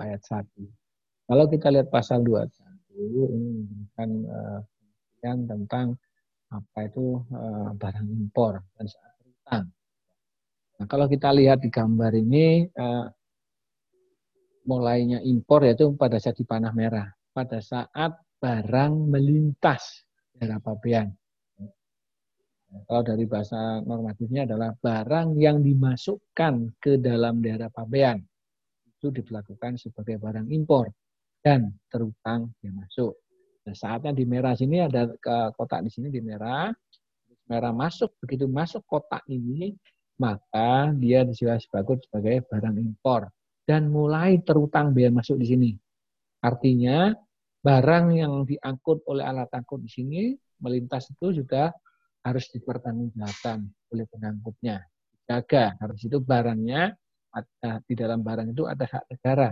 ayat 1. Kalau kita lihat pasal 21 ini memberikan uh, tentang apa itu uh, barang impor dan saat berutang. Nah, kalau kita lihat di gambar ini uh, mulainya impor yaitu pada saat di panah merah, pada saat barang melintas daerah pabean. Kalau dari bahasa normatifnya adalah barang yang dimasukkan ke dalam daerah pabean itu diperlakukan sebagai barang impor dan terutang yang masuk. Nah, saatnya di merah sini ada ke kotak di sini di merah, merah masuk begitu masuk kotak ini maka dia disebut sebagai barang impor dan mulai terutang biaya masuk di sini. Artinya barang yang diangkut oleh alat angkut di sini melintas itu sudah harus dipertanggungjawabkan oleh pengangkutnya. Jaga harus itu barangnya di dalam barang itu ada hak negara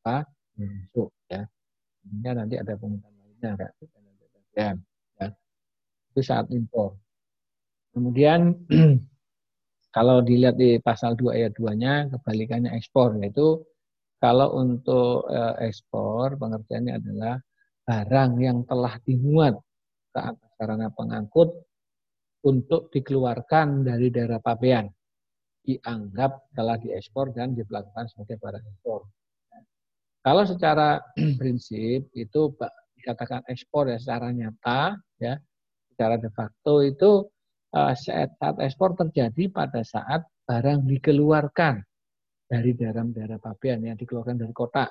apa masuk ya. Ini nanti ada pengumuman lainnya enggak ya. ya. Itu saat impor. Kemudian kalau dilihat di pasal 2 ayat 2-nya kebalikannya ekspor yaitu kalau untuk eh, ekspor pengertiannya adalah barang yang telah dimuat ke atas sarana pengangkut untuk dikeluarkan dari daerah pabean dianggap telah diekspor dan diperlakukan sebagai barang ekspor. Kalau secara prinsip itu dikatakan ekspor ya secara nyata ya secara de facto itu uh, saat, saat ekspor terjadi pada saat barang dikeluarkan dari daerah-daerah pabean yang dikeluarkan dari kota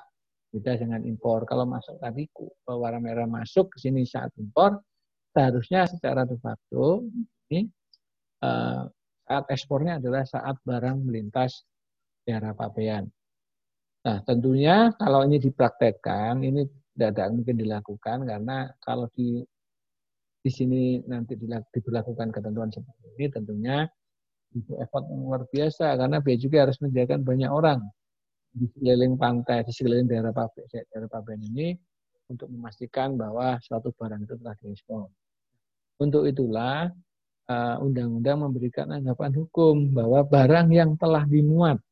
beda dengan impor. Kalau masuk tadi warna merah masuk ke sini saat impor, seharusnya secara de facto ini uh, saat ekspornya adalah saat barang melintas daerah pabean. Nah, tentunya kalau ini dipraktekkan, ini tidak mungkin dilakukan karena kalau di di sini nanti diberlakukan ketentuan seperti ini, tentunya itu effort yang luar biasa karena dia juga harus menjaga banyak orang di sekeliling pantai, di sekeliling daerah pabean, daerah pabean ini untuk memastikan bahwa suatu barang itu telah diekspor. Untuk itulah Eh, undang-undang memberikan anggapan hukum bahwa barang yang telah dimuat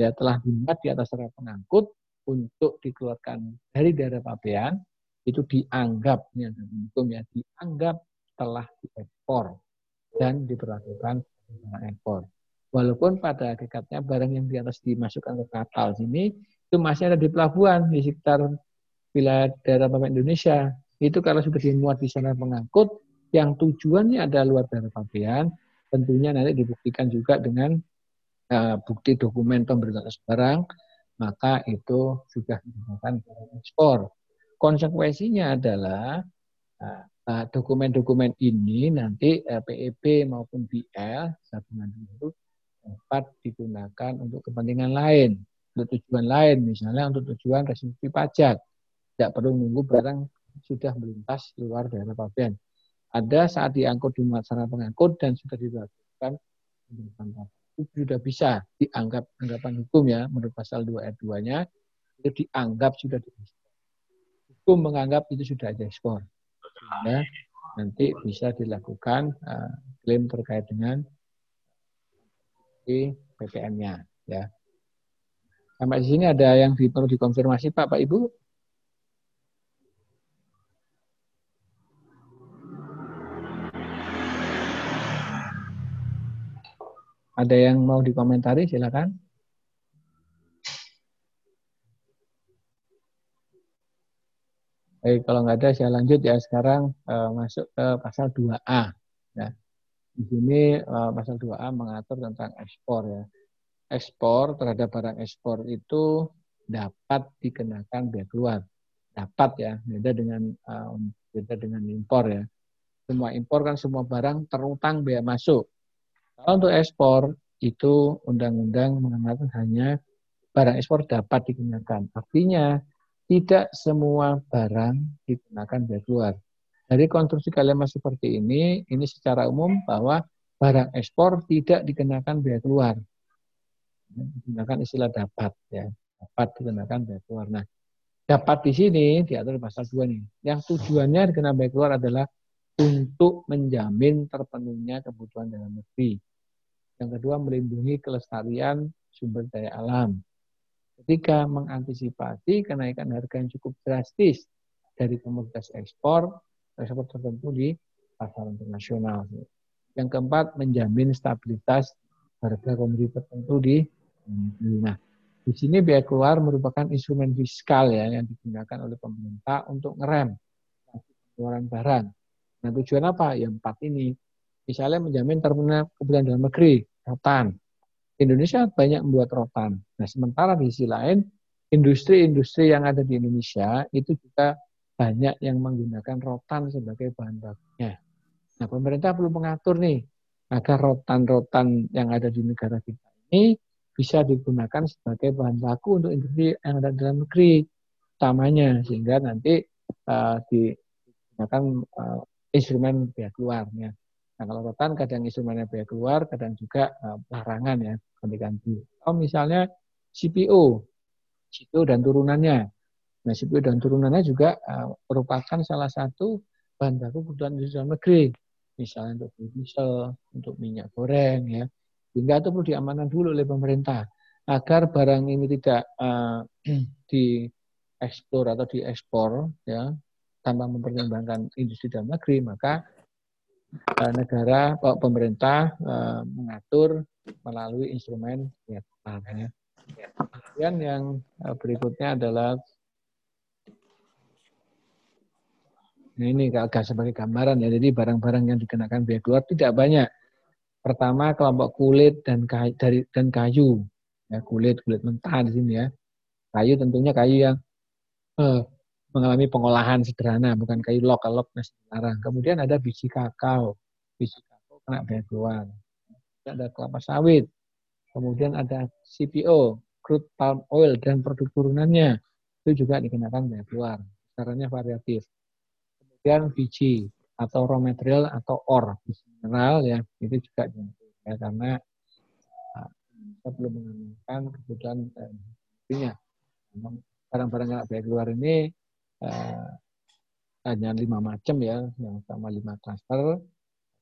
ya telah dimuat di atas sarana pengangkut untuk dikeluarkan dari daerah pabean itu dianggap ini hukum ya dianggap telah diekspor dan diperlakukan ekspor. Walaupun pada hakikatnya barang yang di atas dimasukkan ke kapal sini itu masih ada di pelabuhan di sekitar wilayah daerah pabean Indonesia. Itu kalau sudah dimuat di sana pengangkut yang tujuannya ada luar dari pabean, tentunya nanti dibuktikan juga dengan uh, bukti dokumen pemberitaan barang, maka itu sudah merupakan ekspor. Konsekuensinya adalah uh, dokumen-dokumen ini nanti uh, PEP maupun BL sambungan itu dapat digunakan untuk kepentingan lain, untuk tujuan lain, misalnya untuk tujuan restitusi pajak. Tidak perlu menunggu barang sudah melintas luar daerah pabean ada saat diangkut di masalah pengangkut dan sudah dilakukan itu sudah bisa dianggap anggapan hukum ya menurut pasal 2 ayat 2-nya itu dianggap sudah diekspor. Hukum menganggap itu sudah ekspor. Sehingga nanti bisa dilakukan uh, klaim terkait dengan di PPN-nya ya. Sampai di sini ada yang perlu dikonfirmasi Pak, Pak Ibu? Ada yang mau dikomentari silakan. Baik, kalau nggak ada saya lanjut ya sekarang uh, masuk ke pasal 2A. Ya. Di sini uh, pasal 2A mengatur tentang ekspor ya. Ekspor terhadap barang ekspor itu dapat dikenakan biaya keluar. Dapat ya, beda dengan uh, beda dengan impor ya. Semua impor kan semua barang terutang biaya masuk. Kalau untuk ekspor itu undang-undang mengatakan hanya barang ekspor dapat digunakan. Artinya tidak semua barang digunakan biaya keluar. Dari konstruksi kalimat seperti ini, ini secara umum bahwa barang ekspor tidak dikenakan biaya keluar. Digunakan istilah dapat ya, dapat dikenakan biaya keluar. Nah, dapat di sini diatur pasal 2 nih. Yang tujuannya dikenakan biaya keluar adalah untuk menjamin terpenuhnya kebutuhan dalam negeri. Yang kedua, melindungi kelestarian sumber daya alam. Ketika mengantisipasi kenaikan harga yang cukup drastis dari komoditas ekspor, ekspor tertentu di pasar internasional. Yang keempat, menjamin stabilitas harga komoditas tertentu di Nah, di sini biaya keluar merupakan instrumen fiskal ya yang digunakan oleh pemerintah untuk ngerem pengeluaran barang. Nah, tujuan apa? Yang empat ini. Misalnya menjamin terminal kebutuhan dalam negeri, rotan. Indonesia banyak membuat rotan. Nah, sementara di sisi lain, industri-industri yang ada di Indonesia itu juga banyak yang menggunakan rotan sebagai bahan bakunya. Nah, pemerintah perlu mengatur nih agar rotan-rotan yang ada di negara kita ini bisa digunakan sebagai bahan baku untuk industri yang ada dalam negeri utamanya sehingga nanti uh, digunakan uh, instrumen biaya keluarnya. Nah kalau rotan kadang instrumennya biaya keluar, kadang juga uh, larangan ya ganti-ganti. Oh misalnya CPO, CPO dan turunannya. Nah, CPU dan turunannya juga uh, merupakan salah satu bahan baku kebutuhan di dalam negeri. Misalnya untuk diesel, untuk minyak goreng, ya. Sehingga itu perlu diamankan dulu oleh pemerintah agar barang ini tidak uh, diekspor atau diekspor, ya, tanpa mempertimbangkan industri dalam negeri, maka uh, negara, pemerintah uh, mengatur melalui instrumen ya. Kemudian yang berikutnya adalah ini agak sebagai gambaran ya. Jadi barang-barang yang dikenakan biaya keluar tidak banyak. Pertama kelompok kulit dan kayu, dari dan kayu. Ya, kulit kulit mentah di sini ya. Kayu tentunya kayu yang eh, mengalami pengolahan sederhana, bukan kayu lok lok sekarang. Kemudian ada biji kakao. Biji kakao kena keluar. Ada kelapa sawit. Kemudian ada CPO, crude palm oil dan produk turunannya. Itu juga dikenakan biaya keluar. Caranya variatif kemudian biji atau raw material atau ore mineral ya itu juga ya karena uh, kita belum mengamankan kebutuhan uh, barang-barang yang biaya keluar ini uh, hanya lima macam ya yang sama lima cluster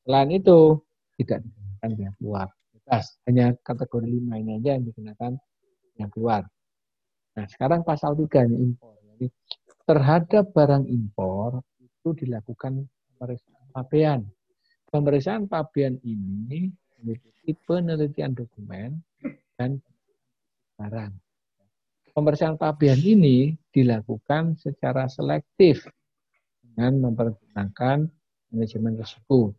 selain itu tidak dikenakan biaya keluar hanya kategori lima ini aja yang dikenakan biaya keluar nah sekarang pasal tiga ini impor jadi terhadap barang impor itu dilakukan pemeriksaan pabean. Pemeriksaan pabean ini meliputi penelitian dokumen dan barang. Pemeriksaan pabean ini dilakukan secara selektif dengan mempergunakan manajemen risiko.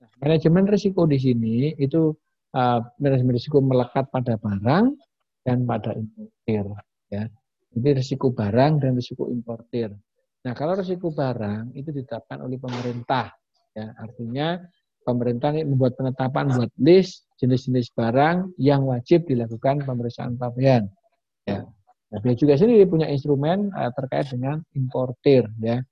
Nah, manajemen risiko di sini itu uh, manajemen risiko melekat pada barang dan pada importir. Ya. Jadi risiko barang dan risiko importir. Nah, kalau risiko barang itu ditetapkan oleh pemerintah. Ya, artinya pemerintah ini membuat penetapan buat list jenis-jenis barang yang wajib dilakukan pemeriksaan pabean. Ya. Nah, dia juga sendiri punya instrumen uh, terkait dengan importir. Ya.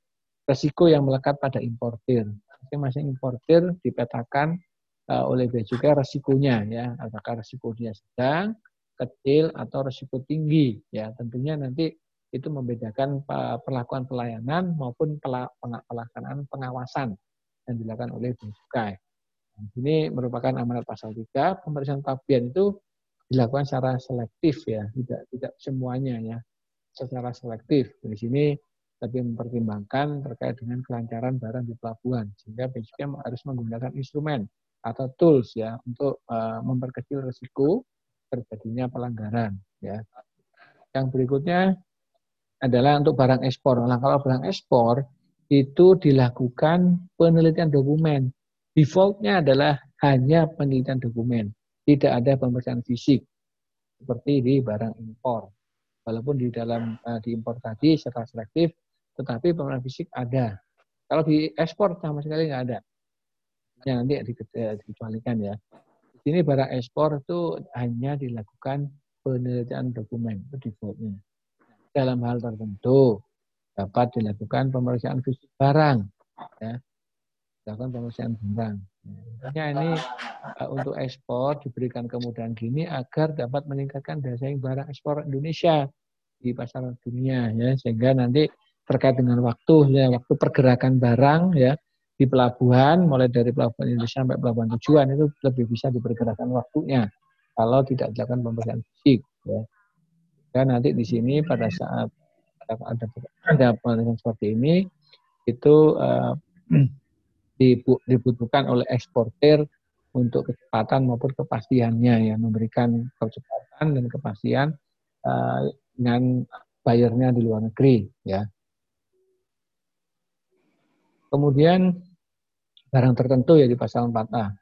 Risiko yang melekat pada importir. Masing-masing importir dipetakan uh, oleh bea cukai risikonya. Ya. Apakah risiko dia sedang, kecil, atau risiko tinggi. Ya, tentunya nanti itu membedakan perlakuan pelayanan maupun pelaksanaan pengawasan yang dilakukan oleh Bea Cukai. Ini merupakan amanat pasal 3, pemeriksaan tabian itu dilakukan secara selektif ya, tidak tidak semuanya ya, secara selektif. Di sini tapi mempertimbangkan terkait dengan kelancaran barang di pelabuhan sehingga Cukai harus menggunakan instrumen atau tools ya untuk uh, memperkecil risiko terjadinya pelanggaran ya. Yang berikutnya adalah untuk barang ekspor. Nah, kalau barang ekspor itu dilakukan penelitian dokumen. Defaultnya adalah hanya penelitian dokumen, tidak ada pemeriksaan fisik seperti di barang impor. Walaupun di dalam uh, di impor tadi secara selektif, tetapi pemeriksaan fisik ada. Kalau di ekspor sama sekali nggak ada. Yang nanti dikecualikan ya. Di sini barang ekspor itu hanya dilakukan penelitian dokumen, itu defaultnya dalam hal tertentu dapat dilakukan pemeriksaan fisik barang ya dilakukan pemeriksaan barang Makanya ini uh, untuk ekspor diberikan kemudahan gini agar dapat meningkatkan daya saing barang ekspor Indonesia di pasar dunia ya sehingga nanti terkait dengan waktu ya waktu pergerakan barang ya di pelabuhan mulai dari pelabuhan Indonesia sampai pelabuhan tujuan itu lebih bisa diperkirakan waktunya kalau tidak dilakukan pemeriksaan fisik ya. Dan nanti di sini pada saat ada ada penelitian seperti ini itu uh, dibutuhkan oleh eksportir untuk kecepatan maupun kepastiannya ya memberikan kecepatan dan kepastian uh, dengan bayarnya di luar negeri ya. Kemudian barang tertentu ya di pasal 4A